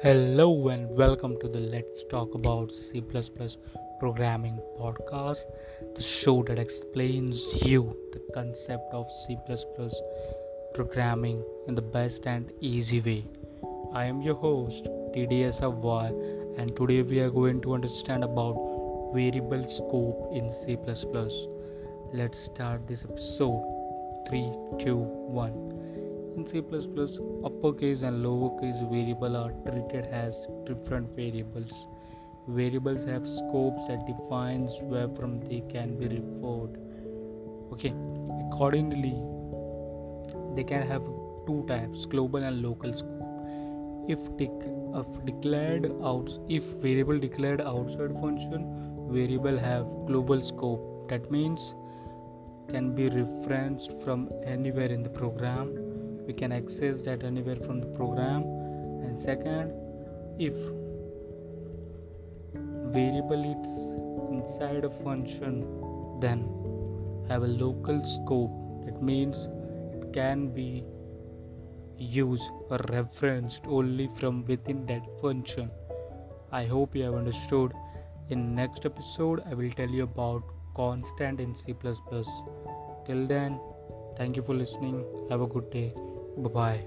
Hello and welcome to the Let's Talk About C Programming podcast, the show that explains you the concept of C programming in the best and easy way. I am your host TDS Avwar and today we are going to understand about variable scope in C++. Let's start this episode. 3 2 1 in C++, uppercase and lowercase variable are treated as different variables. Variables have scopes that defines where from they can be referred. Okay, accordingly, they can have two types: global and local scope. If, de- if declared out, if variable declared outside function, variable have global scope. That means can be referenced from anywhere in the program we can access that anywhere from the program. And second if variable is inside a function then have a local scope. That means it can be used or referenced only from within that function. I hope you have understood. In next episode i will tell you about constant in c++ till then thank you for listening. Have a good day Bye bye.